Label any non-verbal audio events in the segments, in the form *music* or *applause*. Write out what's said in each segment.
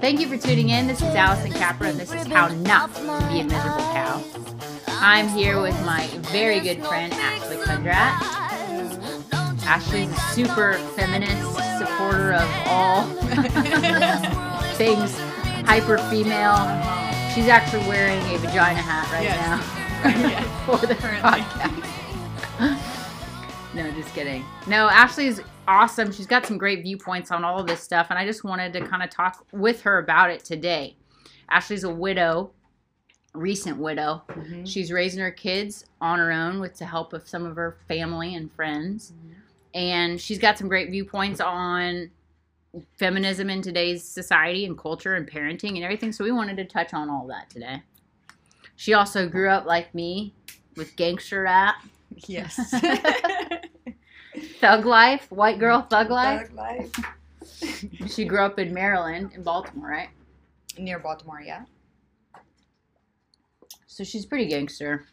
Thank you for tuning in. This is Allison Capra, and this is How Not to Be a Miserable Cow. I'm here with my very good friend, Ashley Kundrat. Ashley's a super feminist supporter of all *laughs* things hyper female. She's actually wearing a vagina hat right Yes. now *laughs* for the podcast. No, just kidding. No, Ashley's awesome. She's got some great viewpoints on all of this stuff, and I just wanted to kind of talk with her about it today. Ashley's a widow, recent widow. Mhm. She's raising her kids on her own with the help of some of her family and friends. And she's got some great viewpoints on feminism in today's society and culture and parenting and everything. So we wanted to touch on all that today. She also grew up like me with gangster rap, Yes. *laughs* *laughs* thug life, white girl thug life. Thug life. *laughs* She grew up in Maryland, in Baltimore, right? Near Baltimore, yeah. So she's pretty gangster.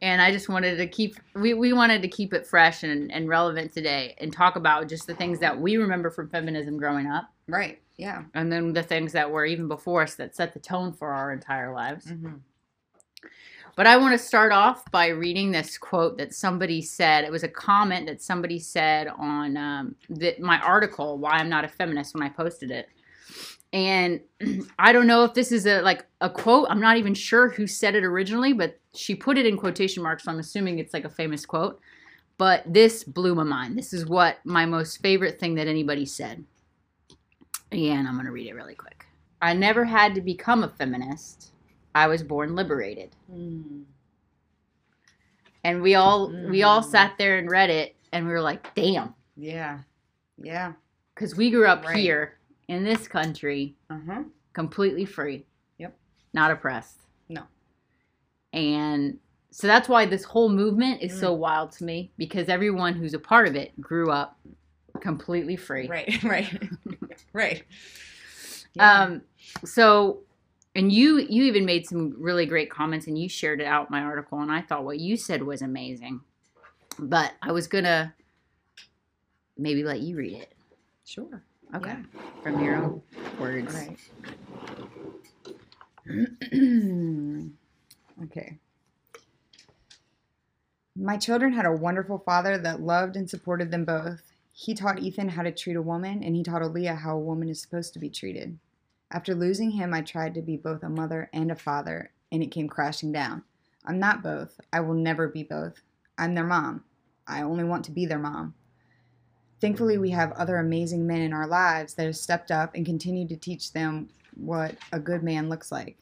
and I just wanted to keep we, we wanted to keep it fresh and, and relevant today and talk about just the things that we remember from feminism growing up Right. Yeah. and then the things that were even before us that set the tone for our entire lives. Mm-hmm. But I want to start off by reading this quote that somebody said. It was a comment that somebody said on um, my article, "Why I'm Not a Feminist," when I posted it. And *clears throat* I don't know if this is a like a quote. I'm not even sure who said it originally, but she put it in quotation marks, so I'm assuming it's like a famous quote. But this blew my mind. This is what my most favorite thing that anybody said. And I'm going to read it really quick. I never had to become a feminist. I was born liberated Mm. and we all we all Mm. sat there and read it and we were like damn Yeah. Yeah. because we grew up Right. here in this country Uh huh. completely free Yep. not oppressed No. and so that's why this whole movement is Mm. so wild to me because everyone who's a part of it grew up completely free Right. *laughs* Right. *laughs* right. Yeah. um so and you you even made some really great comments and you shared it out my article and i thought what you said was amazing but i was gonna maybe let you read it sure. Okay. Yeah. From your own words. Right. *clears throat* okay. My children had a wonderful father that loved and supported them both. He taught Ethan how to treat a woman, and he taught Aaliyah how a woman is supposed to be treated. After losing him, I tried to be both a mother and a father, and it came crashing down. I'm not both. I will never be both. I'm their mom. I only want to be their mom. Thankfully, we have other amazing men in our lives that have stepped up and continue to teach them what a good man looks like.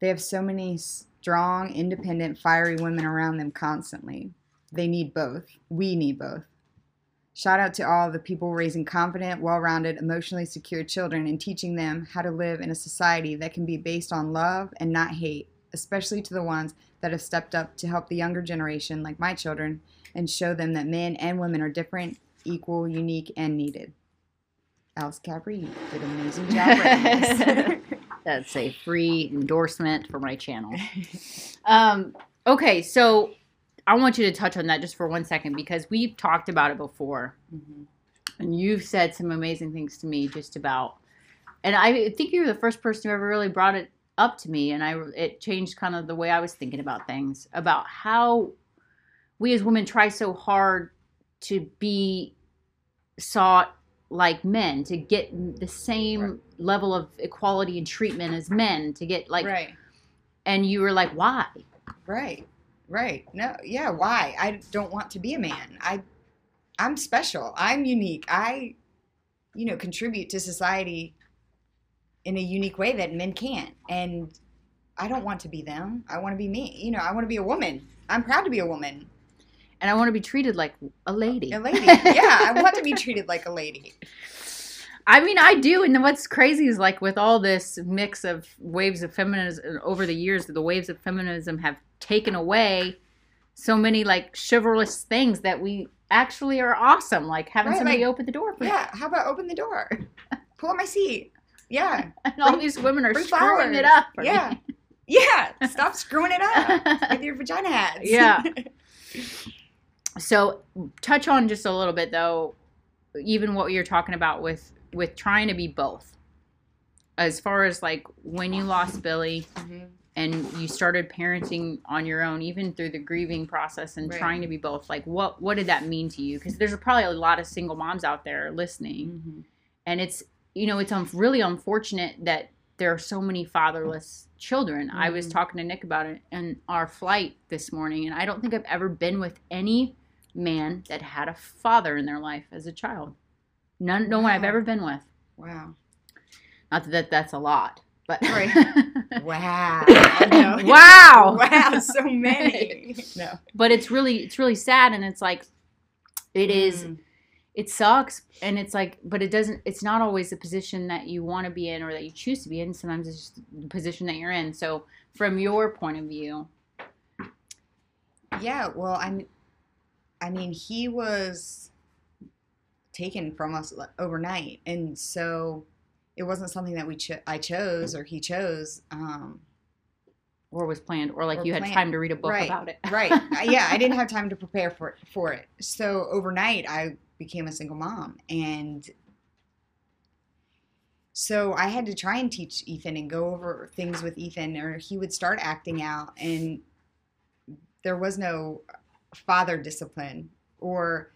They have so many strong, independent, fiery women around them constantly. They need both. We need both. Shout out to all the people raising confident, well rounded, emotionally secure children and teaching them how to live in a society that can be based on love and not hate, especially to the ones that have stepped up to help the younger generation, like my children, and show them that men and women are different, equal, unique, and needed. Alice Capri, you did an amazing job. *laughs* That's a free endorsement for my channel. Um, okay, so I want you to touch on that just for one second because we've talked about it before, Mhm. and you've said some amazing things to me just about. And I think you're the first person who ever really brought it up to me, and I it changed kind of the way I was thinking about things about how we as women try so hard to be sought like men to get the same Right. level of equality and treatment as men to get like right, and you were like why right, right. No, yeah. Why? I don't want to be a man. I, I'm special. I'm unique. I, you know, contribute to society in a unique way that men can't. And I don't want to be them. I want to be me. You know, I want to be a woman. I'm proud to be a woman, and i want to be treated like a lady a lady. yeah, I want to be treated like a lady. *laughs* i mean i do and what's crazy is like with all this mix of waves of feminism over the years the waves of feminism have taken away so many like chivalrous things that we actually are awesome like having Right, somebody like- open the door for you Yeah. How about open the door? *laughs* Pull up my seat. Yeah. *laughs* and all bring- these women are screwing it up for me. Yeah. *laughs* Yeah. Stop screwing it up with your vagina hats. Yeah. So touch on just a little bit though, even what you're talking about with with trying to be both. as far as like when you lost Billy Mhm. And you started parenting on your own, even through the grieving process and Right. trying to be both, like what what did that mean to you? Because there's probably a lot of single moms out there listening, Mhm. and it's you know it's um, really unfortunate that there are so many fatherless children. I was Mhm. talking to Nick about it in our flight this morning, and I don't think I've ever been with any man that had a father in their life as a child. None, no one I've ever been with. Wow. Not that that's a lot, but Right. *laughs* Wow. No. *laughs* *laughs* wow, Wow, so many. No. But it's really it's really sad, and it's like it is. Mm. It sucks, and it's like, but it doesn't. It's not always the position that you want to be in or that you choose to be in. Sometimes it's just the position that you're in. So, from your point of view, Yeah, well, I'm. I mean, he was taken from us overnight, and so it wasn't something that we cho- I chose or he chose. Um, or was planned, or like Or you had time to read a book Right. about it. *laughs* right? Yeah, I didn't *laughs* have time to prepare for it, for it. So overnight, I became a single mom, and so I had to try and teach Ethan and go over things with Ethan, or he would start acting out, and there was no father discipline or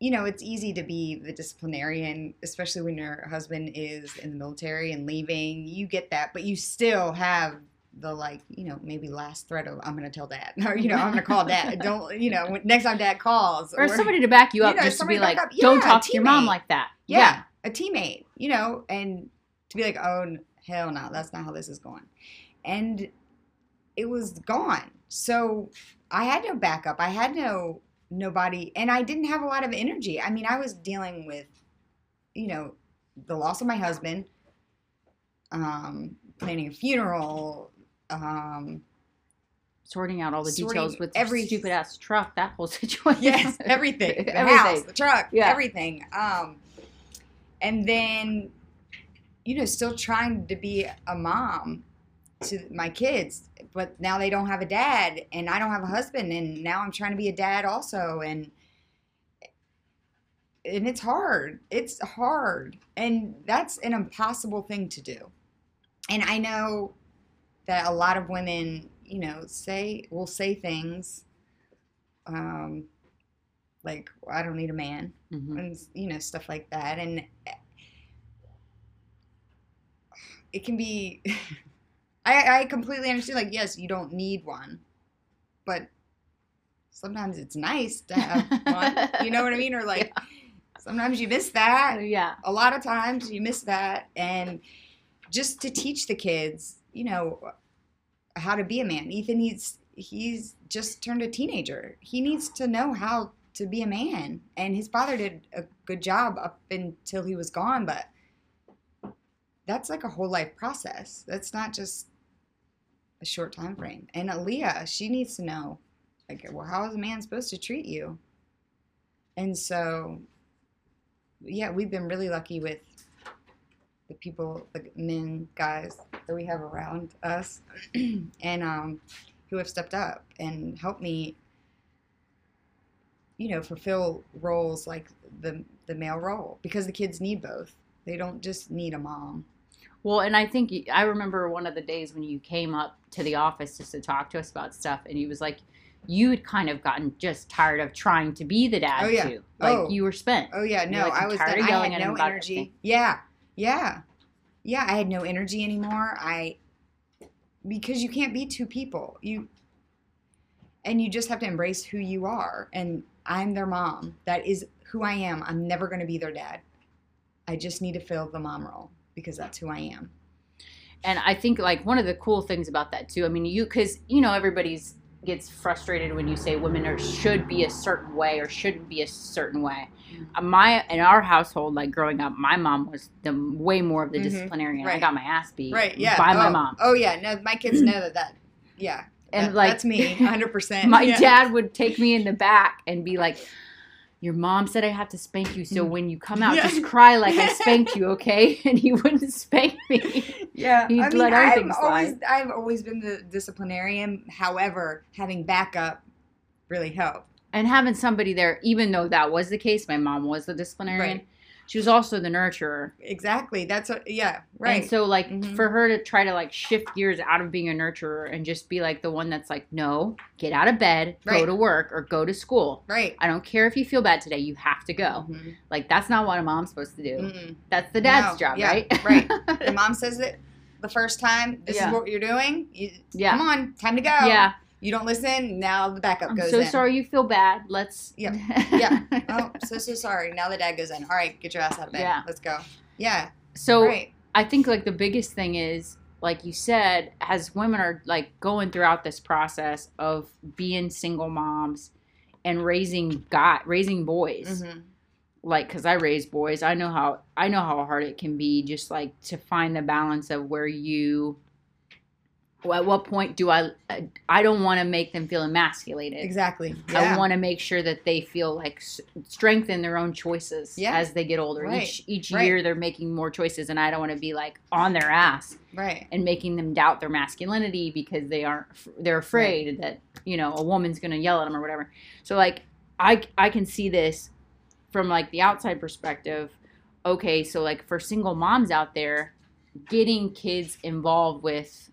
you know it's easy to be the disciplinarian especially when your husband is in the military and leaving you get that but you still have the like you know maybe last threat of i'm gonna tell dad *laughs* or you know i'm gonna call dad don't you know when- next time dad calls Or somebody to back you you up, know, just to be like, up. "Don't talk to your mom like that." yeah, a teammate, you know, and to be like, oh hell no, that's not how this is going, and it was gone. So I had no backup. I had no nobody, and I didn't have a lot of energy. I mean, I was dealing with, you know, the loss of my husband, um, planning a funeral, um, sorting out all the details with every- stupid ass *laughs* truck. That whole situation. yes, everything, *laughs* the Everything. house, the truck, Yeah. everything. Um, and then, you know, still trying to be a mom to my kids, but now they don't have a dad, and I don't have a husband, and now I'm trying to be a dad also, and and it's hard. It's hard, and that's an impossible thing to do. And I know that a lot of women, you know, say will say things um, like I don't need a man Mhm. and you know stuff like that, and it can be. *laughs* I I completely understand. Like, yes, you don't need one, but sometimes it's nice to have one. You know what I mean? Or *laughs* like sometimes you miss that. yeah. A lot of times you miss that, and just to teach the kids, you know, how to be a man. Ethan needs he's just turned a teenager. He needs to know how to be a man. And his father did a good job up until he was gone, but that's like a whole life process. That's not just a short time frame. And Aaliyah, she needs to know, like, well, how is a man supposed to treat you? And so, yeah, we've been really lucky with the people, the men, guys that we have around us, *clears throat* and um, who have stepped up and helped me, you know, fulfill roles like the the male role because the kids need both. They don't just need a mom. Well, and I think you- I remember one of the days when you came up to the office just to talk to us about stuff, and he was like, you had kind of gotten just tired of trying to be the dad Oh, yeah. too. Like Oh. you were spent. Oh yeah, no, like, I was tired done. I had at no energy. Yeah, yeah, yeah. I had no energy anymore. I because you can't be two people. You and you just have to embrace who you are. And I'm their mom. That is who I am. I'm never going to be their dad. I just need to fill the mom role because that's who I am. And I think like one of the cool things about that too. I mean, you because you know everybody's gets frustrated when you say women are should be a certain way or shouldn't be a certain way. Mhm. Uh, My in our household, like growing up, my mom was the way more of the Mhm. disciplinarian. I got my ass beat Right? Yeah. by my oh, mom. Oh yeah. No, my kids *clears throat* know that. That yeah. And that- like that's me, *laughs* 100. percent my yeah. dad would take me in the back and be like your mom said i have to spank you so when you come out Mm. Yeah. just cry like i *laughs* spanked you okay *laughs* and he wouldn't spank me Yeah, He'd I mean, let I've always, I've always been the disciplinarian. However, having backup really helped. and having somebody there even though that was the case my mom was the disciplinarian Right. She was also the nurturer. Exactly. That's what. Yeah. Right. And so like Mhm. for her to try to like shift gears out of being a nurturer and just be like the one that's like, no, get out of bed, go to work or go to school. right. I don't care if you feel bad today, you have to go. Mhm. Like that's not what a mom's supposed to do. Mm-mm. That's the dad's No, job, yeah, right? right. The *laughs* mom says it the first time. This Yeah. is what you're doing. You, yeah. Come on, time to go. Yeah. You don't listen. Now the backup I'm goes so in. sorry you feel bad. Let's Yeah. *laughs* Yeah. Oh, so so sorry. Now the dad goes in. All right, get your ass out of bed. Yeah. Let's go. Yeah. So right. I think like the biggest thing is like you said, as women are like going throughout this process of being single moms and raising got raising boys. Mhm. Like cuz I raise boys, I know how I know how hard it can be just like to find the balance of where you at what point do I I don't want to make them feel emasculated. Exactly. I want to make sure that they feel like strengthen their own choices Yeah. as they get older. Right. Each each Right. year they're making more choices, and I don't want to be like on their ass right. and making them doubt their masculinity because they aren't they're afraid that you know a woman's gonna yell at them or whatever. So like I I can see this from like the outside perspective. Okay, so like for single moms out there, getting kids involved with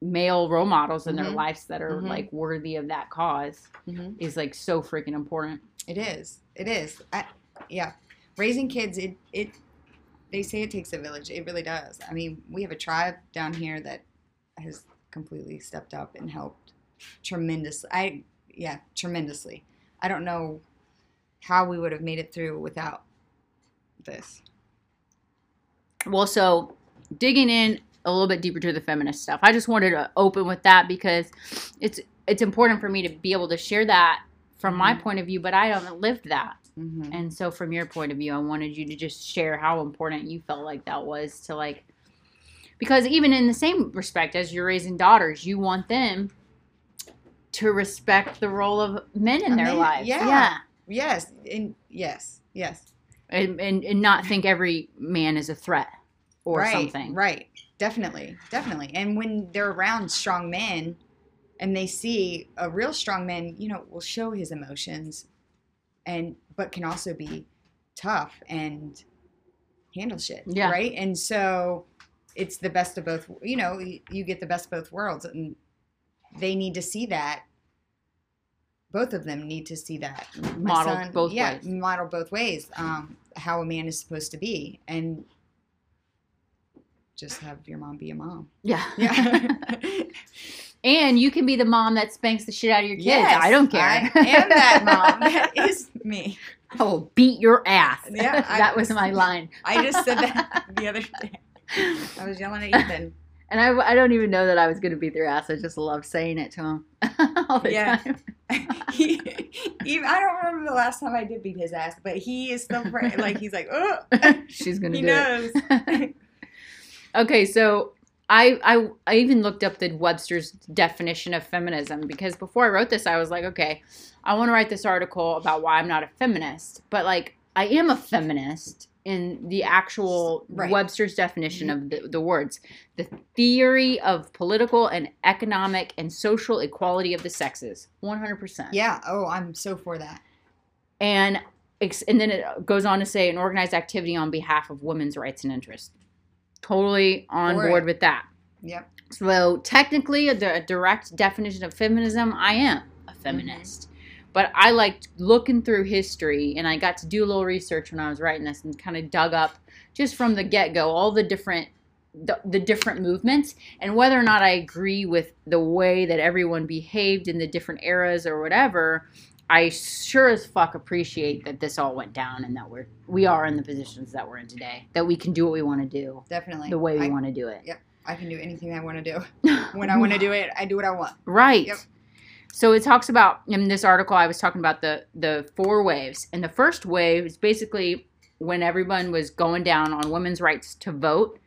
male role models in their Mhm. lives that are Mhm. like worthy of that cause hmm is like so freaking important. It is. It is. I, yeah. Raising kids, it it they say it takes a village. It really does. I mean, we have a tribe down here that has completely stepped up and helped tremendously. I yeah, tremendously. I don't know how we would have made it through without this. Well, so digging in a little bit deeper to the feminist stuff, I just wanted to open with that because it's it's important for me to be able to share that from my Mhm. point of view, but I haven't lived that. Mm-hmm. And so from your point of view, I wanted you to just share how important you felt like that was to like because even in the same respect as you're raising daughters, you want them to respect the role of men in A their man, lives. yeah. yeah. Yes, and yes, yes. And, and and not think every man is a threat or right, something. Right. Definitely. Definitely. And when they're around strong men and they see a real strong man, you know, will show his emotions and but can also be tough and handle shit. Yeah. Right? And so it's the best of both you know, you, get the best of both worlds and they need to see that both of them need to see that My Modeled both yeah, ways. model both ways. Um, how a man is supposed to be, and just have your mom be a mom. Yeah. *laughs* Yeah, *laughs* and you can be the mom that spanks the shit out of your kids. Yes, I don't care. I am that *laughs* mom. That is me. I will beat your ass. Yeah, I- that was my line. I just said that the other day. I was yelling at Ethan. And I, I don't even know that I was going to beat their ass. I just love saying it to him all the Yeah. time. he, even, I don't remember the last time I did beat his ass, but he is still like he's like, oh, She's going to he do knows. it. Okay, so I, I I even looked up the Webster's definition of feminism because before I wrote this, I was like, okay, I want to write this article about why I'm not a feminist, but like I am a feminist in the actual Right. Mm-hmm. Webster's definition of the, the words, the theory of political and economic and social equality of the sexes, 100%. Yeah. Oh, I'm so for that. And and then it goes on to say an organized activity on behalf of women's rights and interests. Totally on board it. with that. Yep. So technically, a, direct definition of feminism, I am a mm-hmm. feminist. But I liked looking through history, and I got to do a little research when I was writing this, and kind of dug up just from the get go all the different the, the different movements and whether or not I agree with the way that everyone behaved in the different eras or whatever. I sure as fuck appreciate that this all went down and that we're we are in the positions that we're in today. That we can do what we want to do Definitely. the way we want to do it. Yep. I can do anything I want to do. *laughs* When I want to do it, I do what I want. Right. Yep. So it talks about in this article I was talking about the the four waves. And the first wave is basically when everyone was going down on women's rights to vote,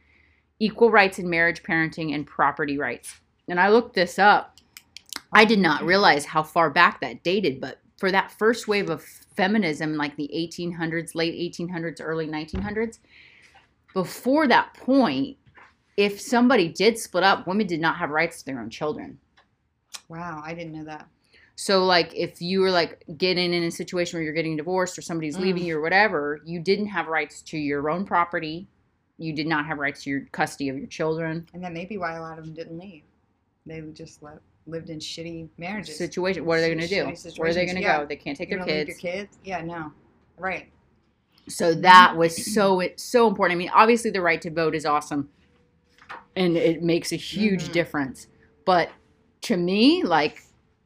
equal rights in marriage, parenting, and property rights. And I looked this up. I did not realize how far back that dated, but for that first wave of feminism, like the 1800s, late 1800s, early 1900s, before that point, if somebody did split up, women did not have rights to their own children. Wow, I didn't know that. So like if you were like getting in a situation where you're getting divorced or somebody's Mm. leaving you or whatever, you didn't have rights to your own property. You did not have rights to your custody of your children. And that may be why a lot of them didn't leave. They just le- lived in shitty marriages. Situation. What are they going to do? Where are they going to yeah. go? They can't take You're their kids. Your kids? Yeah, no. Right. So that was so it's so important. I mean, obviously the right to vote is awesome, and it makes a huge Mhm. difference. But to me, like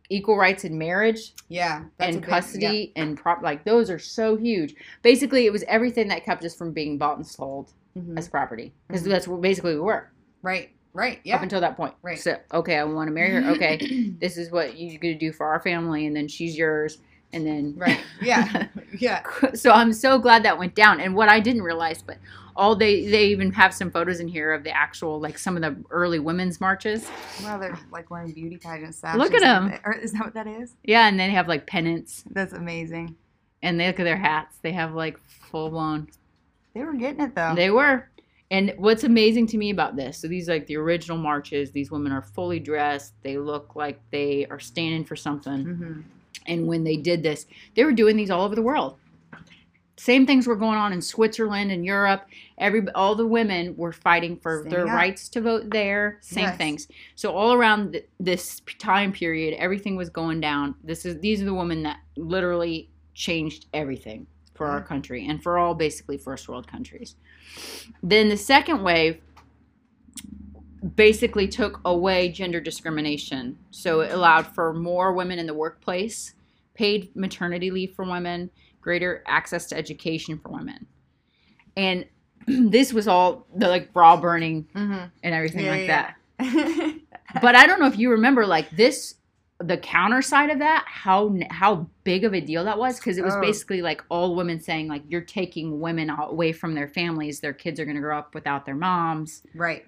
equal rights in marriage Yeah. That's and big- custody and prop, like those are so huge. Basically, it was everything that kept us from being bought and sold yeah. Mhm. as property because Mhm. that's what basically we were Right. Right. Yeah. Up until that point. Right. So okay, I want to marry her. Okay, *clears throat* this is what you're gonna do for our family, and then she's yours, and then right. Yeah. *laughs* yeah. *laughs* so I'm so glad that went down. And what I didn't realize, but all they they even have some photos in here of the actual like some of the early women's marches. Well, they're like wearing beauty pageant stuff. Look at 'em. Or is that what that is? Yeah, and they have like pennants, That's amazing. and they look at their hats. They have like full blown. They were getting it though. They were. And what's amazing to me about this, so these like the original marches, these women are fully dressed. They look like they are standing for something. hmm And when they did this, they were doing these all over the world. Same things were going on in Switzerland and Europe. Every all the women were fighting for their up. rights to vote there. Same Yes. things. So all around th- this time period, everything was going down. This is these are the women that literally changed everything for our country and for all basically first world countries. Then the second wave basically took away gender discrimination. So it allowed for more women in the workplace, paid maternity leave for women, greater access to education for women. And *clears throat* this was all the like bra burning hmm and everything Yeah, like yeah, that. *laughs* But I don't know if you remember like this the counter side of that how how big of a deal that was because it was Oh. basically like all women saying like you're taking women away from their families their kids are going to grow up without their moms right.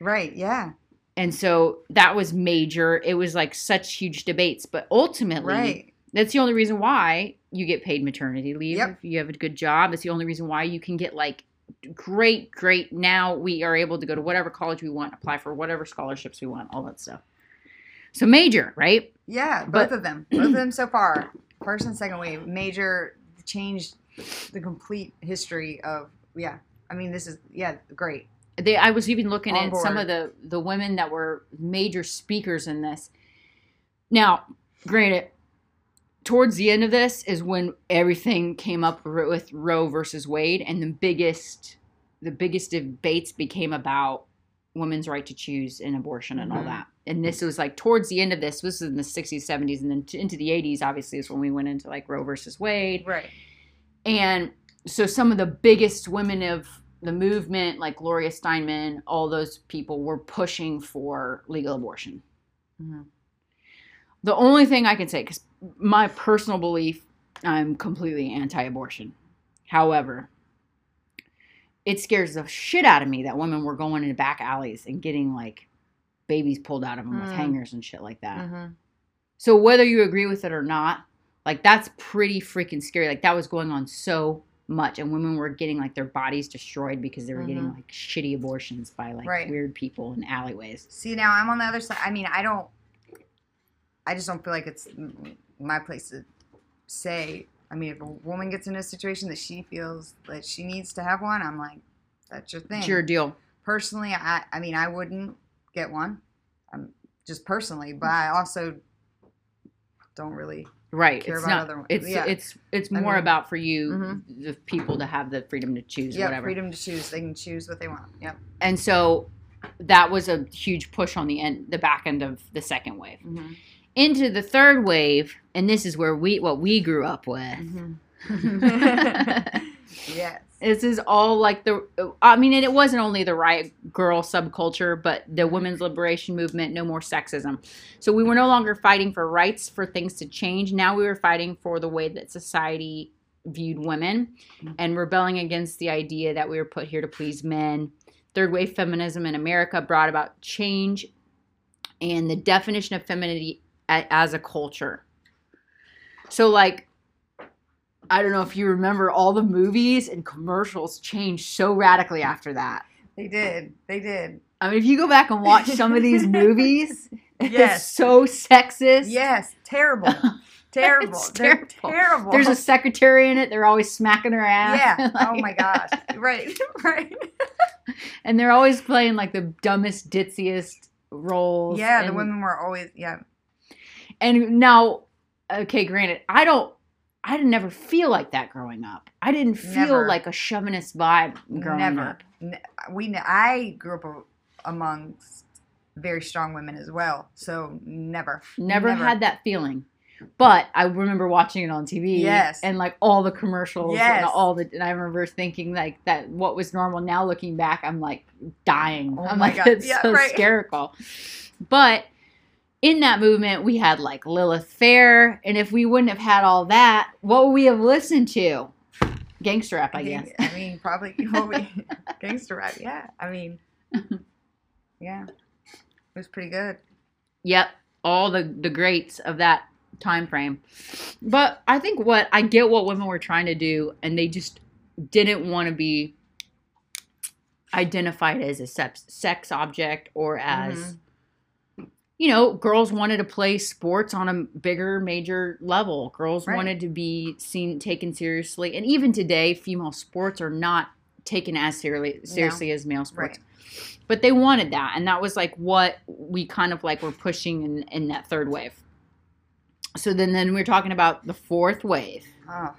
Right. Yeah. and so that was major it was like such huge debates but ultimately Right. that's the only reason why you get paid maternity leave Yep. if you have a good job that's the only reason why you can get like great great now we are able to go to whatever college we want apply for whatever scholarships we want all that stuff so major right Yeah. But- Both of them. Both of them so far. First and second wave. Major changed the complete history of. Yeah. I mean, this is yeah great. they i was even looking On at some of the the women that were major speakers in this now granted towards the end of this is when everything came up with roe versus wade and the biggest the biggest debates became about women's right to choose an abortion and all Mhm. that and this was like towards the end of this this was in the 60s 70s and then into the 80s obviously is when we went into like roe versus wade Right. and so some of the biggest women of the movement, like Gloria Steinem, all those people were pushing for legal abortion. Mhm. The only thing I can say, because my personal belief, I'm completely anti abortion. However, it scares the shit out of me that women were going into back alleys and getting like babies pulled out of them with Mm. hangers and shit like that. hmm So whether you agree with it or not, like that's pretty freaking scary. Like that was going on so much, and women were getting like their bodies destroyed because they were getting Mhm. like shitty abortions by like Right. weird people in alleyways. See, now I'm on the other side. I mean, I don't. I just don't feel like it's my place to say. I mean, if a woman gets in a situation that she feels that she needs to have one, I'm like, that's your thing. It's your deal. Personally, I, I mean, I wouldn't get one. Um, just personally, but I also don't really. Right. Care it's about not. other ones. It's Yeah. it's it's I more mean- about for you, Mhm. the people to have the freedom to choose or Yeah, whatever. freedom to choose. They can choose what they want. Yep. And so that was a huge push on the end, the back end of the second wave. Mm-hmm. Into the third wave, and this is where we what we grew up with. Mm-hmm. *laughs* *laughs* yes. This is all like the. I mean, and it wasn't only the riot grrrl subculture, but the women's liberation movement. No more sexism. So we were no longer fighting for rights for things to change. Now we were fighting for the way that society viewed women, and rebelling against the idea that we were put here to please men. Third wave feminism in America brought about change, and the definition of femininity a- as a culture. So like I don't know if you remember all the movies and commercials changed so radically after that. They did. They did. I mean, if you go back and watch some of these *laughs* movies, It's Yes. so sexist. Yes, terrible. *laughs* Terrible. Terrible. terrible. There's a secretary in it. They're always smacking her ass. yeah. *laughs* oh my gosh. Right. Right. And they're always playing like the dumbest, ditziest roles. Yeah, the women were always yeah. And now, okay, granted, I don't. I didn't never feel like that growing up. I didn't feel Never. like a chauvinist vibe growing Never. up. N- We ne- I grew up a- amongst very strong women as well. So never. Never, had that feeling. But I remember watching it on TV. Yes. And like all the commercials Yes. and all the and I remember thinking like that what was normal. Now looking back, I'm like dying. Oh I'm my like God. it's Yeah, so right. *laughs* hysterical. But in that movement, we had like Lilith Fair, and if we wouldn't have had all that, what would we have listened to? Gangster rap, I I guess. I mean, probably *laughs* we, gangster rap. Yeah. I mean, *laughs* yeah. It was pretty good. Yep, all the the greats of that time frame. But I think what I get what women were trying to do, and they just didn't want to be identified as a sex, sex object or as mm-hmm. You know girls wanted to play sports on a bigger major level girls Right. wanted to be seen taken seriously and even today female sports are not taken as seriously seriously as male sports Right. but they wanted that and that was like what we kind of like were pushing in, in that third wave so then then we're talking about the fourth wave Oh.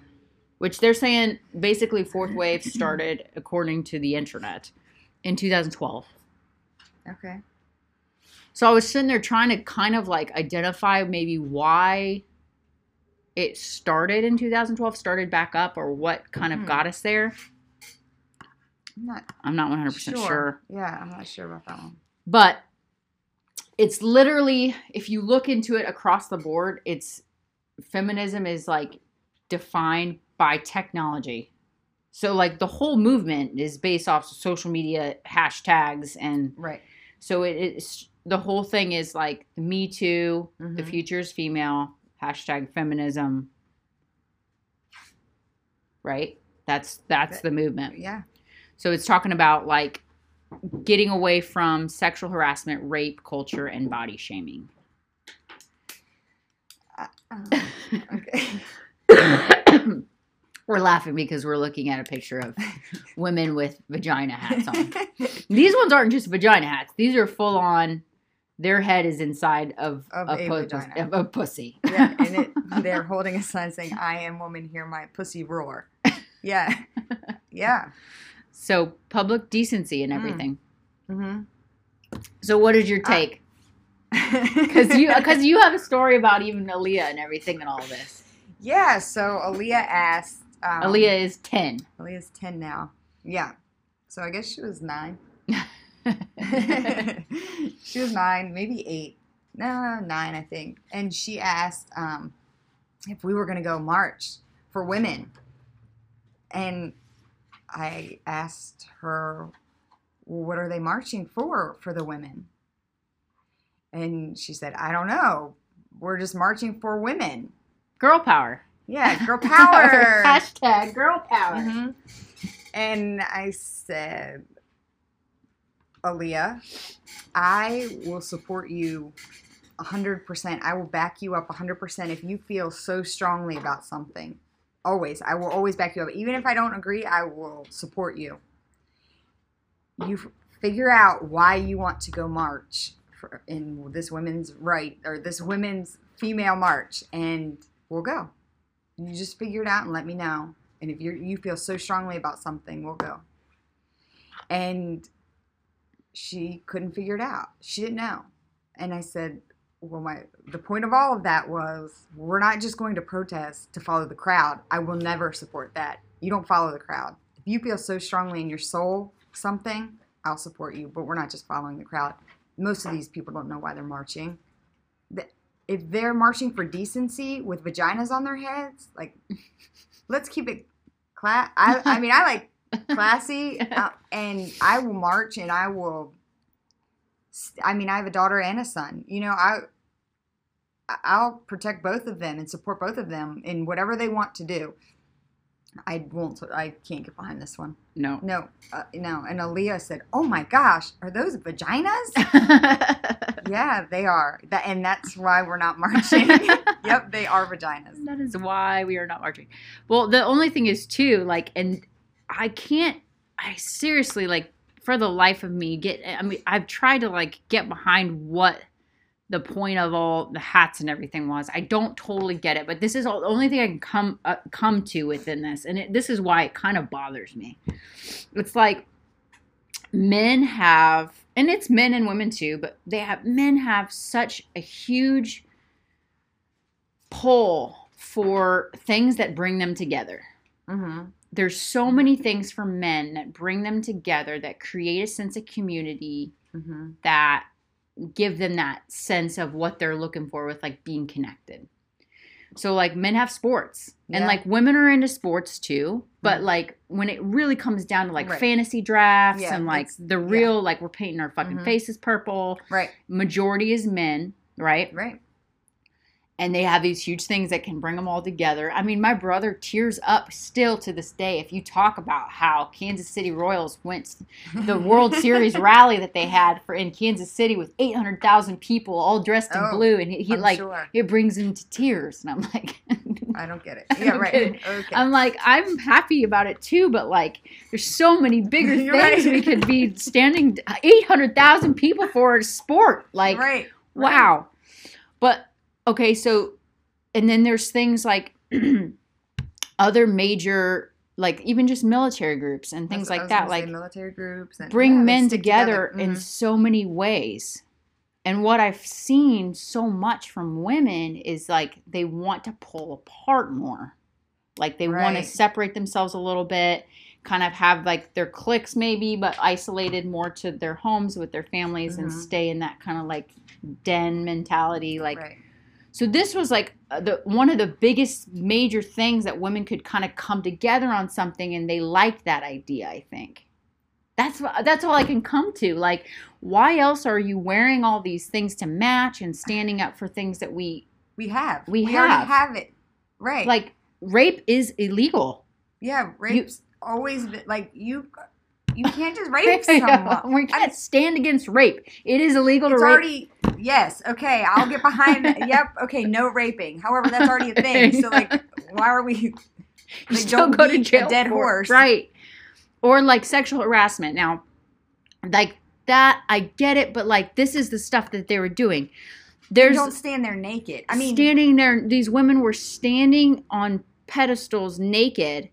which they're saying basically fourth *laughs* wave started according to the internet in 2012 Okay. So i was sitting there trying to kind of like identify maybe why it started in 2012 started back up or what kind of Hmm. got us there I'm not i'm not 100% sure. Yeah, I'm not sure about that one. but it's literally if you look into it across the board it's feminism is like defined by technology so like the whole movement is based off social media hashtags and Right. so it is the whole thing is like me too the Mhm. future is female hashtag feminism right that's that's the movement Yeah. so it's talking about like getting away from sexual harassment, rape, culture, and body shaming. Um, okay. *coughs* we're laughing because we're looking at a picture of women with vagina hats on. *laughs* These ones aren't just vagina hats. These are full on. Their head is inside of, Of a, a pu- vagina. of a pussy. *laughs* yeah, and it, *laughs* they're holding a sign saying, "I am woman, hear my pussy roar." *laughs* Yeah. Yeah. So public decency and Mm. everything. Mm-hmm. So what is your take? Because you because you have a story about even Aaliyah and everything and all this. yeah. So Aaliyah asked. Um, Aaliyah is ten. Aaliyah's ten now. Yeah. So I guess she was nine. *laughs* *laughs* she was nine, maybe eight. No, nine, I think. And she asked um, if we were going to go march for women. And I asked her, well, what are they marching for for the women? And she said, I don't know. We're just marching for women. Girl power. Yeah, girl power. *laughs* Hashtag girl power. Mhm. And I said, Aaliyah, I will support you 100%. I will back you up 100% if you feel so strongly about something. Always. I will always back you up. Even if I don't agree, I will support you. You figure out why you want to go march for, in this women's right or this women's female march, and we'll go. You just figure it out and let me know. And if you you feel so strongly about something, we'll go. And she couldn't figure it out. She didn't know. And I said, well, my the point of all of that was we're not just going to protest to follow the crowd. I will never support that. You don't follow the crowd. If you feel so strongly in your soul something, I'll support you. But we're not just following the crowd. Most of these people don't know why they're marching. If they're marching for decency with vaginas on their heads, like *laughs* let's keep it class. I, I mean, I like classy, *laughs* uh, and I will march, and I will. I mean, I have a daughter and a son. You know, I. I- I'll protect both of them and support both of them in whatever they want to do. I won't. I can't get behind this one. No. No, uh, no. And Aaliyah said, "Oh my gosh, are those vaginas?" *laughs* yeah, they are. That, and that's why we're not marching. *laughs* yep, they are vaginas. That is why we are not marching. Well, the only thing is too, like, and I can't. I seriously like for the life of me get. I mean, I've tried to like get behind what the point of all the hats and everything was. I don't totally get it, but this is all, the only thing I can come uh, come to within this, and it, this is why it kind of bothers me. It's like men have, and it's men and women too, but they have men have such a huge pull for things that bring them together. Mm-hmm. There's so many things for men that bring them together that create a sense of community Mm-hmm. that give them that sense of what they're looking for with like being connected. So like men have sports and like women are into sports too, but Mhm. like when it really comes down to like Right. fantasy drafts Yeah, and like the real like we're painting our fucking Mhm. faces purple, Right, majority is men, right? right. And they have these huge things that can bring them all together. I mean, my brother tears up still to this day if you talk about how Kansas City Royals went the World *laughs* Series rally that they had for in Kansas City with 800,000 people all dressed in Oh, blue and he, he like sure. it brings him to tears and I'm like I don't get it. *laughs* Yeah, right. it. Okay. I'm like I'm happy about it too but like there's so many bigger *laughs* things right. we could be standing 800,000 people for a sport like right. right. Wow. But okay, so and then there's things like *clears throat* other major like even just military groups and things like that like military groups and bring yeah, men stick together, in Mhm. so many ways. And what I've seen so much from women is like they want to pull apart more. Like they want to separate themselves a little bit, kind of have like their cliques maybe, but isolated more to their homes with their families and Mhm. stay in that kind of like den mentality. Like right. So this was like uh, the one of the biggest major things that women could kind of come together on something and they liked that idea, I think. That's that's all I can come to. Like why else are you wearing all these things to match and standing up for things that we We have. We already have. have it. Right. like rape is illegal. yeah, rape's always been, like you. You can't just *laughs* rape someone. we can't stand against rape. It is illegal to It's rape. already yes. Okay, I'll get behind. *laughs* yep. Okay, no raping. However, that's already a thing. So like, *laughs* why are we? you Like, still don't go to jail dead horse. right or like sexual harassment now like that i get it but like this is the stuff that they were doing There's there's don't stand there naked. I mean, standing there these women were standing on pedestals naked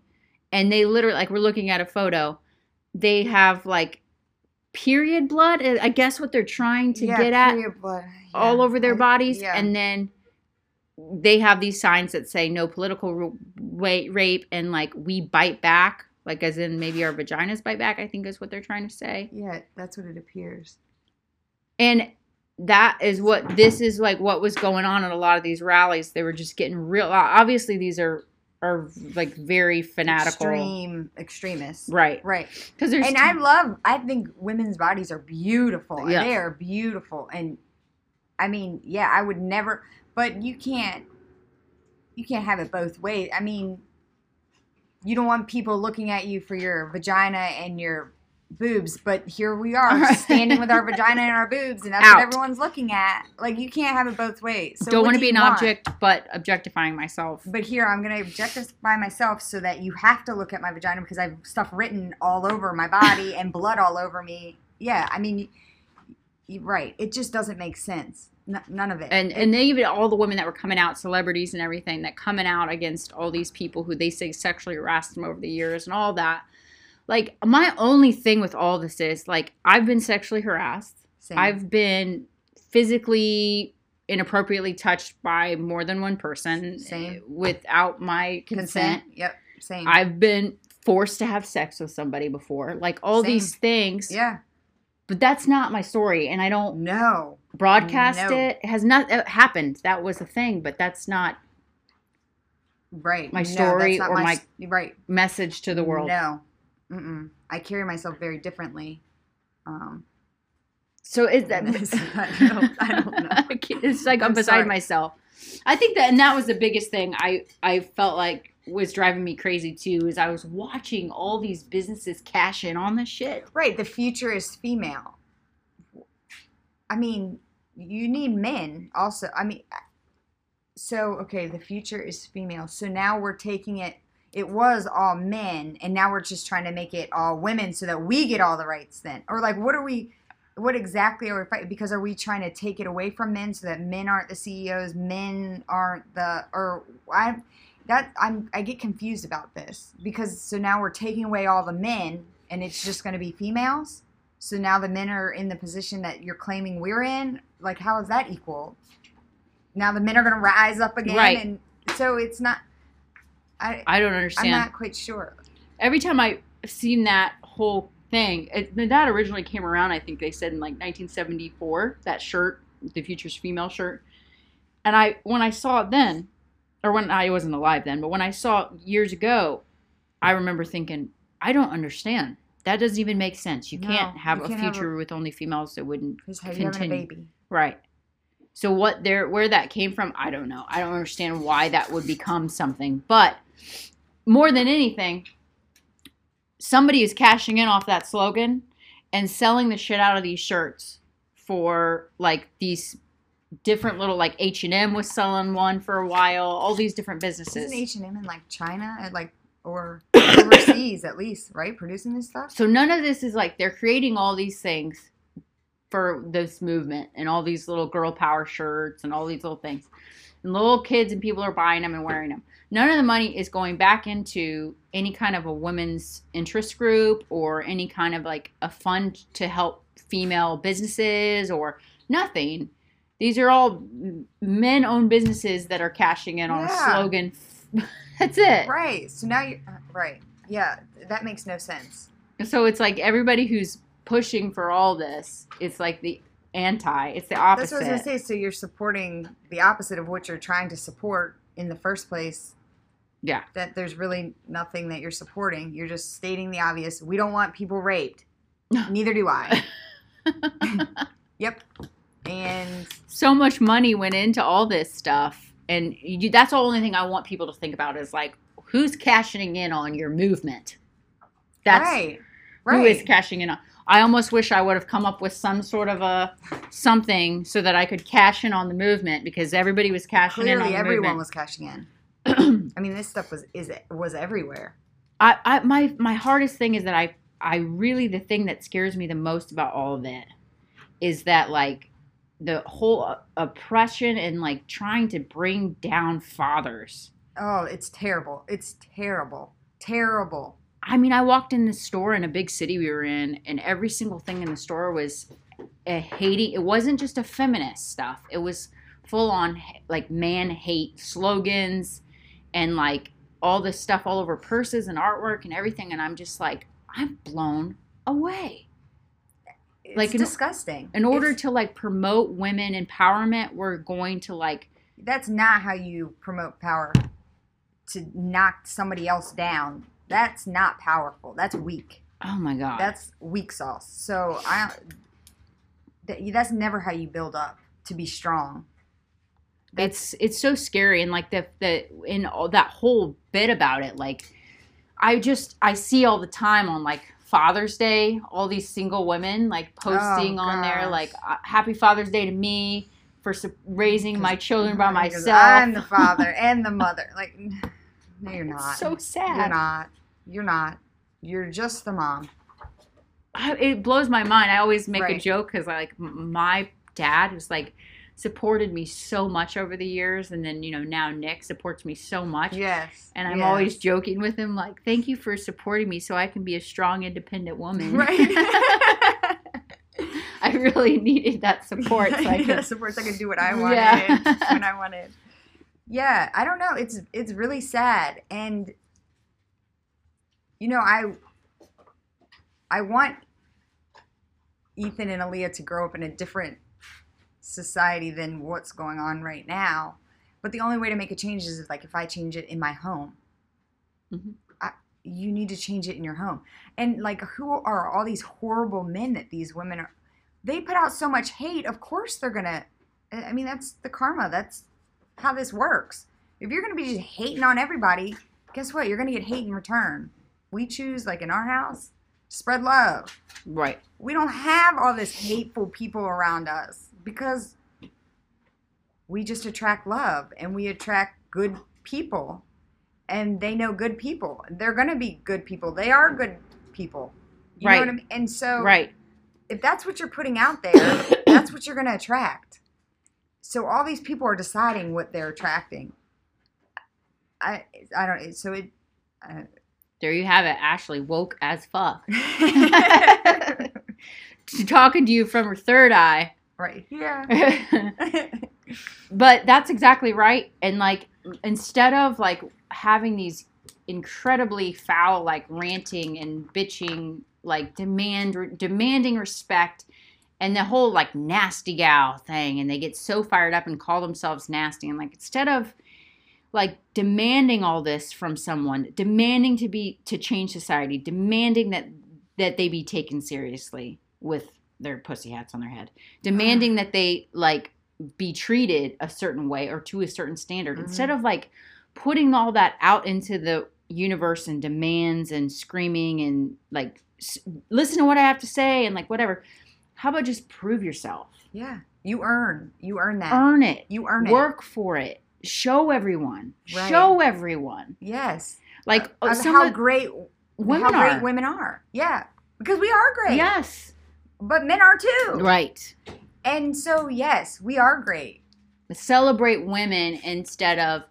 and they literally like we're looking at a photo they have like period blood eh, i guess what they're trying to yeah, get at blood. all over their bodies yeah. and then they have these signs that say no political wa- rape and like we bite back like as in maybe our vaginas bite back i think is what they're trying to say yeah, that's what it appears. and that is what this is like what was going on at a lot of these rallies they were just getting real obviously these are are like very fanatical Extreme extremists. right Right. because there's and I love. I think women's bodies are beautiful. Yeah. They are beautiful, and I mean, yeah, I would never. But you can't. You can't have it both ways. I mean, you don't want people looking at you for your vagina and your boobs, but here we are standing with our *laughs* vagina and our boobs, and that's Out. what everyone's looking at. Like you can't have it both ways. So don't want to be an want? object but objectifying myself But here, I'm going to objectify myself so that you have to look at my vagina because I have stuff written all over my body and blood all over me. Yeah, I mean, right. It just doesn't make sense. N- none of it. and and they even all the women that were coming out celebrities and everything that coming out against all these people who they say sexually harassed them over the years and all that like my only thing with all this is like i've been sexually harassed Same. i've been physically inappropriately touched by more than one person Same. eh, without my consent, Yep. Same. i've been forced to have sex with somebody before like all Same. these things yeah. but that's not my story and i don't No. broadcast No. it. it has not it happened that was a thing but that's not Right. My No, story not or my- s- right message to the world No. Mm-mm. I carry myself very differently. Um, so is that *laughs* *laughs* I don't- I don't know. *laughs* it's like i'm, I'm beside sorry. myself i think that and that was the biggest thing i i felt like was driving me crazy too is I was watching all these businesses cash in on this shit. Right. The future is female. I mean, you need men also. I mean, so okay, the future is female. So now we're taking it. It was all men, and now we're just trying to make it all women so that we get all the rights. Then, or like, what are we? What exactly are we fighting? Because are we trying to take it away from men so that men aren't the CEOs, men aren't the, or I, that I'm I get confused about this because so now we're taking away all the men and it's just going to be females. So now the men are in the position that you're claiming we're in. Like, how is that equal? Now the men are going to rise up again, Right. and so it's not. I I don't understand. I'm not quite sure. Every time I've seen that whole thing, it, that originally came around. I think they said in like 1974. That shirt, the Future's female shirt, and I when I saw it then, or when I wasn't alive then, but when I saw it years ago, I remember thinking, I don't understand. That doesn't even make sense. You No, can't have you a can't have a- future with only females that wouldn't Because have a Continue. baby? Right. So what there where that came from, I don't know. I don't understand why that would become something. But more than anything, somebody is cashing in off that slogan and selling the shit out of these shirts for like these different little like H&M was selling one for a while, all these different businesses. Isn't H and M in like China, at like or overseas at least, right? Producing this stuff. So none of this is like they're creating all these things for this movement and all these little girl power shirts and all these little things. And little kids and people are buying them and wearing them. None of the money is going back into any kind of a women's interest group or any kind of like a fund to help female businesses or nothing. These are all men owned businesses that are cashing in on Yeah. a slogan. *laughs* That's it. Right. So now you are right. Yeah, that makes no sense. So it's like everybody who's pushing for all this, it's like the anti, it's the opposite. That's what I was gonna say. So you're supporting the opposite of what you're trying to support in the first place. Yeah. That there's really nothing that you're supporting. You're just stating the obvious. We don't want people raped. *laughs* Neither do I. *laughs* yep. And so much money went into all this stuff, and you, that's the only thing I want people to think about is like who's cashing in on your movement. That's right. who Right. is cashing in on. I almost wish I would have come up with some sort of a something so that I could cash in on the movement because everybody was cashing in Clearly, everyone movement. was cashing in. *clears throat* I mean, this stuff was is was everywhere. I, I my my hardest thing is that I I really the thing that scares me the most about all of it is that like the whole uh, oppression and like trying to bring down fathers. Oh, it's terrible. It's terrible. Terrible. I mean, I walked in the store in a big city we were in, and every single thing in the store was a hating. It wasn't just a feminist stuff. It was full on like man hate slogans and like all this stuff all over purses and artwork and everything. And I'm just like, I'm blown away. It's Like, in- disgusting. In order It's- to like promote women empowerment, we're going to like that's not how you promote power. To knock somebody else down. That's not powerful. That's weak. oh my god. That's weak sauce. So I. That, that's never how you build up to be strong. it's it's so scary and like the the in all that whole bit about it like i just i see all the time on like father's day all these single women like posting on there like uh, happy father's day to me for su- raising my children by myself I'm the father and the mother. Like, *laughs* no, you're not. it's so sad You're not. You're not. You're just the mom. It blows my mind. I always make a joke because like my dad was like supported me so much over the years, and then you know now Nick supports me so much. Yes. And I'm yes. always joking with him like, "Thank you for supporting me, so I can be a strong, independent woman." right. *laughs* I really needed that support. So I *laughs* could, support so I could do what I wanted Yeah. when I *laughs* wanted. Yeah, I don't know. It's it's really sad, and you know, I I want Ethan and Aaliyah to grow up in a different society than what's going on right now. But the only way to make a change is if, like if I change it in my home. Mhm. I, you need to change it in your home. And like who are all these horrible men that these women are they put out so much hate, of course they're gonna I mean that's the karma. That's how this works. If you're gonna be just hating on everybody, guess what? You're gonna get hate in return. We choose, like in our house, spread love. Right. We don't have all this hateful people around us because we just attract love and we attract good people. And they know good people. They're gonna be good people. They are good people. You Right. know what I mean? And so Right. if that's what you're putting out there, *coughs* that's what you're going to attract. So all these people are deciding what they're attracting. I I don't. So it. Uh, There you have it. Ashley woke as fuck. *laughs* Talking to you from her third eye. right here. *laughs* but that's exactly right and like instead of like having these incredibly foul like ranting and bitching like demand demanding respect and the whole like nasty gal thing and they get so fired up and call themselves nasty and like instead of like demanding all this from someone demanding to be to change society demanding that that they be taken seriously with their pussy hats on their head demanding *sighs* that they like be treated a certain way or to a certain standard Mhm. instead of like putting all that out into the universe and demands and screaming and like s- listen to what i have to say and like whatever how about just prove yourself yeah, you earn. You earn that. earn it you earn it. work for it show everyone Right. show everyone Yes. like uh, some how great women how great are women are. Yeah, because we are great. yes But men are too. right And so yes, we are great. celebrate women instead of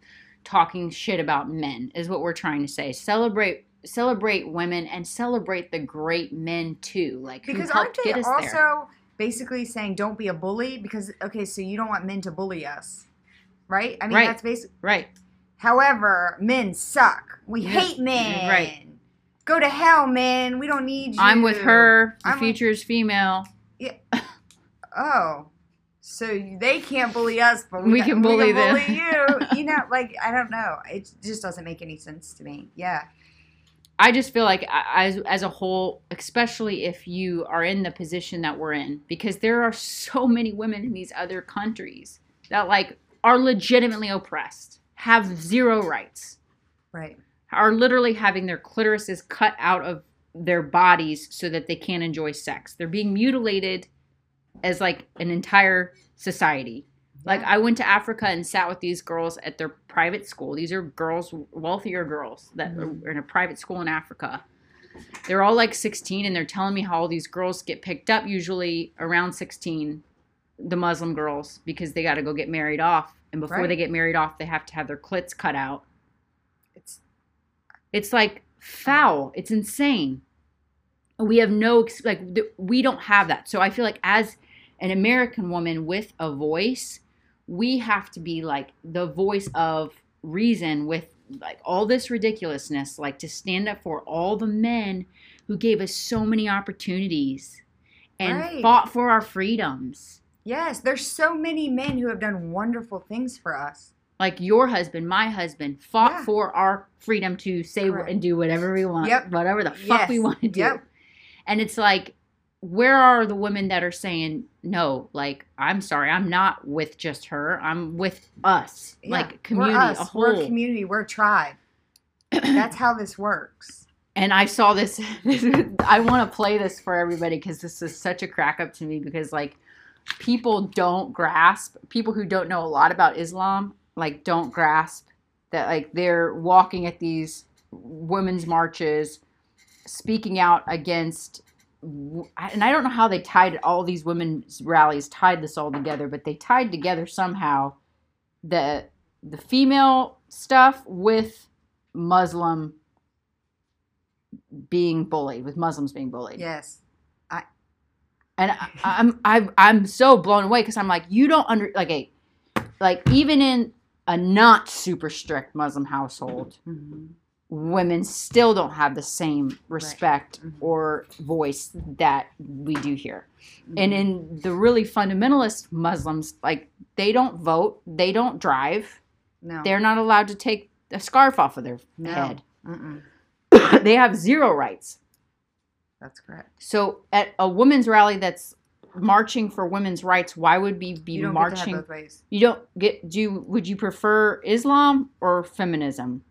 talking shit about men is what we're trying to say celebrate celebrate women and celebrate the great men too like Because aren't they also there basically saying don't be a bully? Because okay, so you don't want men to bully us, right? I mean Right. that's basically. right However, men suck. We hate men. right. Go to hell, men. We don't need you. i'm with her the I'm with- future is female Yeah. Oh, so they can't bully us, but we, We can bully them. bully you. *laughs* You know, like I don't know. It just doesn't make any sense to me. Yeah. I just feel like as as a whole, especially if you are in the position that we're in, because there are so many women in these other countries that like are legitimately oppressed, have zero rights, Right. are literally having their clitorises cut out of their bodies so that they can't enjoy sex. They're being mutilated as like an entire society. Like I went to Africa and sat with these girls at their private school. These are girls, wealthier girls that Mhm. are in a private school in Africa. They're all like 16 and they're telling me how all these girls get picked up usually around 16, the Muslim girls, because they got to go get married off. And before Right. they get married off, they have to have their clits cut out. It's It's like foul. It's insane. We have no like we don't have that. So I feel like as an American woman with a voice, we have to be like the voice of reason with like all this ridiculousness, like to stand up for all the men who gave us so many opportunities and Right. fought for our freedoms. Yes. There's so many men who have done wonderful things for us. Like your husband, my husband, fought Yeah. for our freedom to say Correct. and do whatever we want, Yep. whatever the fuck we want to do. Yep. And it's like, where are the women that are saying, no, like, I'm sorry, I'm not with just her, I'm with us, Yeah, like community, we're us. a whole. We're a community. We're a tribe. That's how this works. *clears throat* and I saw this. *laughs* I want to play this for everybody because this is such a crack up to me because like people don't grasp people who don't know a lot about Islam like don't grasp that like they're walking at these women's marches speaking out against and I don't know how they tied all these women's rallies tied this all together but they tied together somehow the the female stuff with Muslim being bullied, with Muslims being bullied. Yes. And I, I'm I, I'm so blown away because I'm like, you don't under like a like even in a not super strict Muslim household, Mhm. women still don't have the same respect Mhm. or voice that we do here. And Mhm. in the really fundamentalist Muslims, like they don't vote, they don't drive, no. they're not allowed to take a scarf off of their No. head. Mm-mm. *coughs* they have zero rights. That's correct. So at a women's rally that's marching for women's rights, why would we be You marching? get to have both ways. you don't get do you, would you prefer Islam or feminism?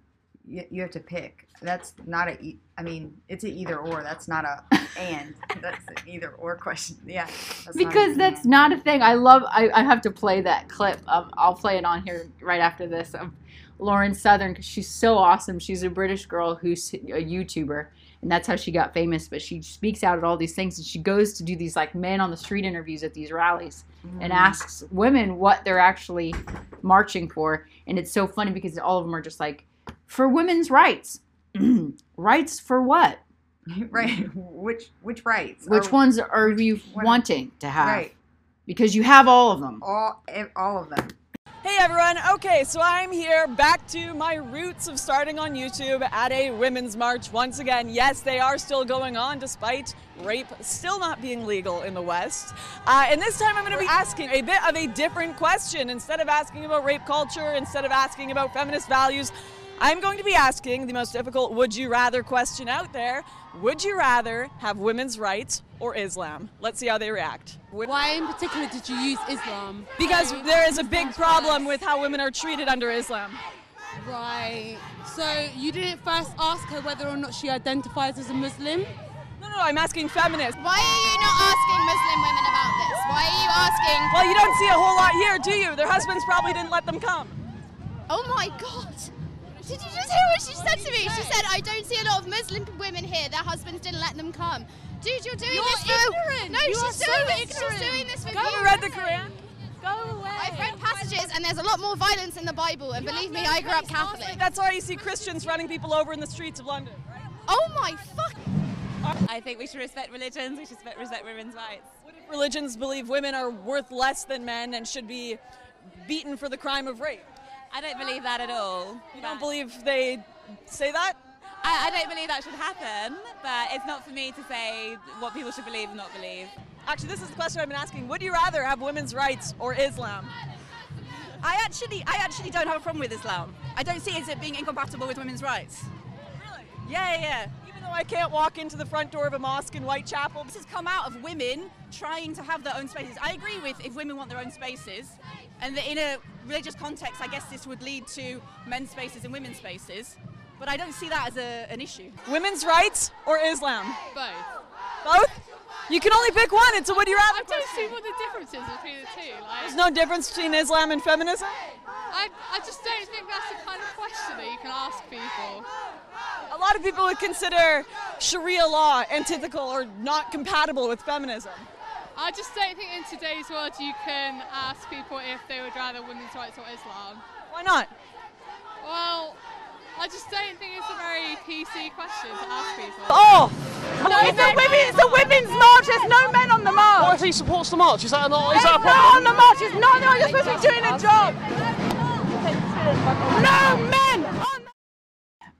you, you have to pick. That's not a. I mean, it's an either or. That's not a and. *laughs* That's an either or question. Yeah. that's because an that's and. not a thing. I love. I, I have to play that clip. Um, I'll play it on here right after this of Lauren Southern because she's so awesome. She's a British girl who's a YouTuber, and that's how she got famous. But she speaks out at all these things, and she goes to do these like men on the street interviews at these rallies and Mhm. asks women what they're actually marching for. And it's so funny because all of them are just like, for women's rights. *clears throat* rights for what? *laughs* right. Which which rights? Which Are- ones are you wanting to have? Right. Because you have all of them. All all of them. Hey everyone, okay, so I'm here back to my roots of starting on YouTube at a women's march once again. Yes, they are still going on despite rape still not being legal in the West. Uh, and this time I'm going to be asking a bit of a different question. Instead of asking about rape culture, instead of asking about feminist values, I'm going to be asking the most difficult would you rather question out there. Would you rather have women's rights or Islam? Let's see how they react. Why in particular did you use Islam? Because there is a big problem with how women are treated under Islam. Right. So you didn't first ask her whether or not she identifies as a Muslim? No, no, I'm asking feminists. Why are you not asking Muslim women about this? Why are you asking? Well, you don't see a whole lot here, do you? Their husbands probably didn't let them come. Oh my God! Did you just hear what she said to me? She said, "I don't see a lot of Muslim women here. Their husbands didn't let them come." Dude, you're doing You're this for ignorant. no. You she's are so doing this. ignorant. She's doing this for Go views. and read the Quran. Go away. I've read passages, and there's a lot more violence in the Bible. And believe me, I grew up Catholic. That's why you see Christians running people over in the streets of London. Oh my fuck! I think we should respect religions, we should respect, respect women's rights. What if religions believe women are worth less than men and should be beaten for the crime of rape? I don't believe that at all. You don't believe they say that? I, I don't believe that should happen, but it's not for me to say what people should believe and not believe. Actually, this is the question I've been asking. Would you rather have women's rights or Islam? I actually, I actually don't have a problem with Islam. I don't see it as it being incompatible with women's rights. Really? Yeah, yeah, yeah. Even though I can't walk into the front door of a mosque in Whitechapel, This has come out of women trying to have their own spaces. I agree with if women want their own spaces, and that in a religious context, I guess this would lead to men's spaces and women's spaces. But I don't see that as a, an issue. women's rights or Islam? Both. Both? You can only pick one. It's a would you rather I don't question. see what the difference is between the two. There's no difference between Islam and feminism? I, I just don't think that's the kind of question that you can ask people. A lot of people would consider Sharia law antithetical or not compatible with feminism. I just don't think in today's world you can ask people if they would rather women's rights or Islam. Why not? Well, I just don't think it's a very PC question to ask people. Oh! No, it's a, women, it's a women's march. There's no men on the march. What if he supports the march? Is that not? Is that a no problem? on the march. It's not, no. You're supposed to be doing a job. No men.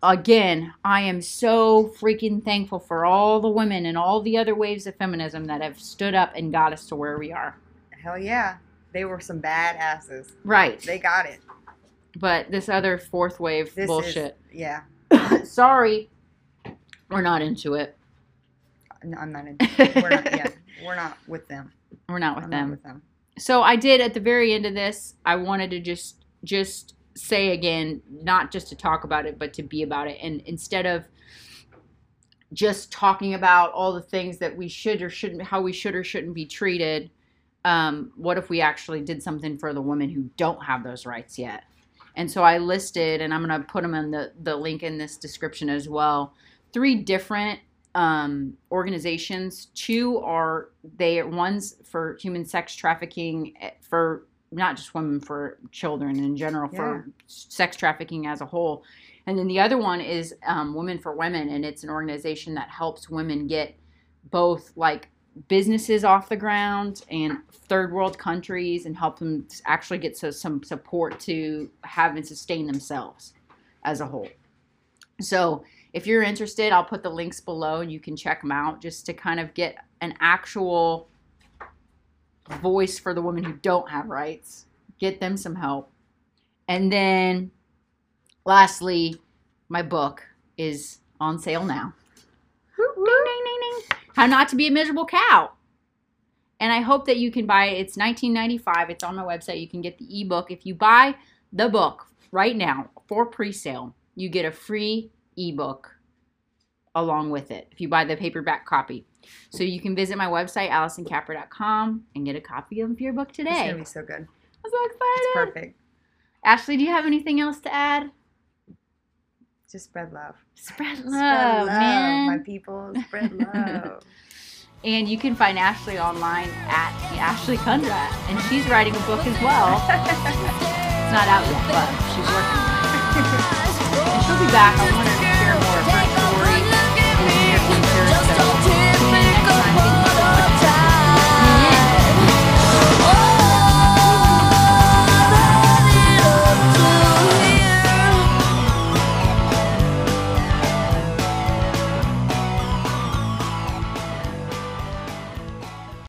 Again, I am so freaking thankful for all the women and all the other waves of feminism that have stood up and got us to where we are. Hell yeah. They were some badasses. Right. They got it. But this other fourth wave This bullshit. is yeah. *coughs* Sorry. We're not into it. No, I'm not in. We're not. Yeah, *laughs* we're not with them. We're not with I'm them. Not with them. so I did at the very end of this. I wanted to just just say again, not just to talk about it, but to be about it. And instead of just talking about all the things that we should or shouldn't, how we should or shouldn't be treated, um, what if we actually did something for the women who don't have those rights yet? And so I listed, and I'm going to put them in the, the link in this description as well, three different um, organizations. Two are they one's for human sex trafficking eh, for not just women, for children in general, for sex trafficking as a whole. And then the other one is um, Women for Women, and it's an organization that helps women get both like businesses off the ground and third world countries and help them actually get so, some support to have and sustain themselves as a whole. So if you're interested, I'll put the links below and you can check them out just to kind of get an actual voice for the women who don't have rights, get them some help. And then lastly, my book is on sale now. How not to be a miserable cow. And I hope that you can buy it. It's 19.95. It's on my website. You can get the ebook if you buy the book right now for pre-sale. you get a free ebook along with it if you buy the paperback copy. So you can visit my website, AllisonCapper.com, and get a copy of your book today. It's gonna be so good. I'm so excited. It's perfect. Ashley, do you have anything else to add? Just spread love. Spread *laughs* love, spread love, man. my people. Spread love. *laughs* And you can find Ashley online at Ashley Kundra, and she's writing a book as well. *laughs* it's not out yet, but she's working on it. And she'll be back. I want her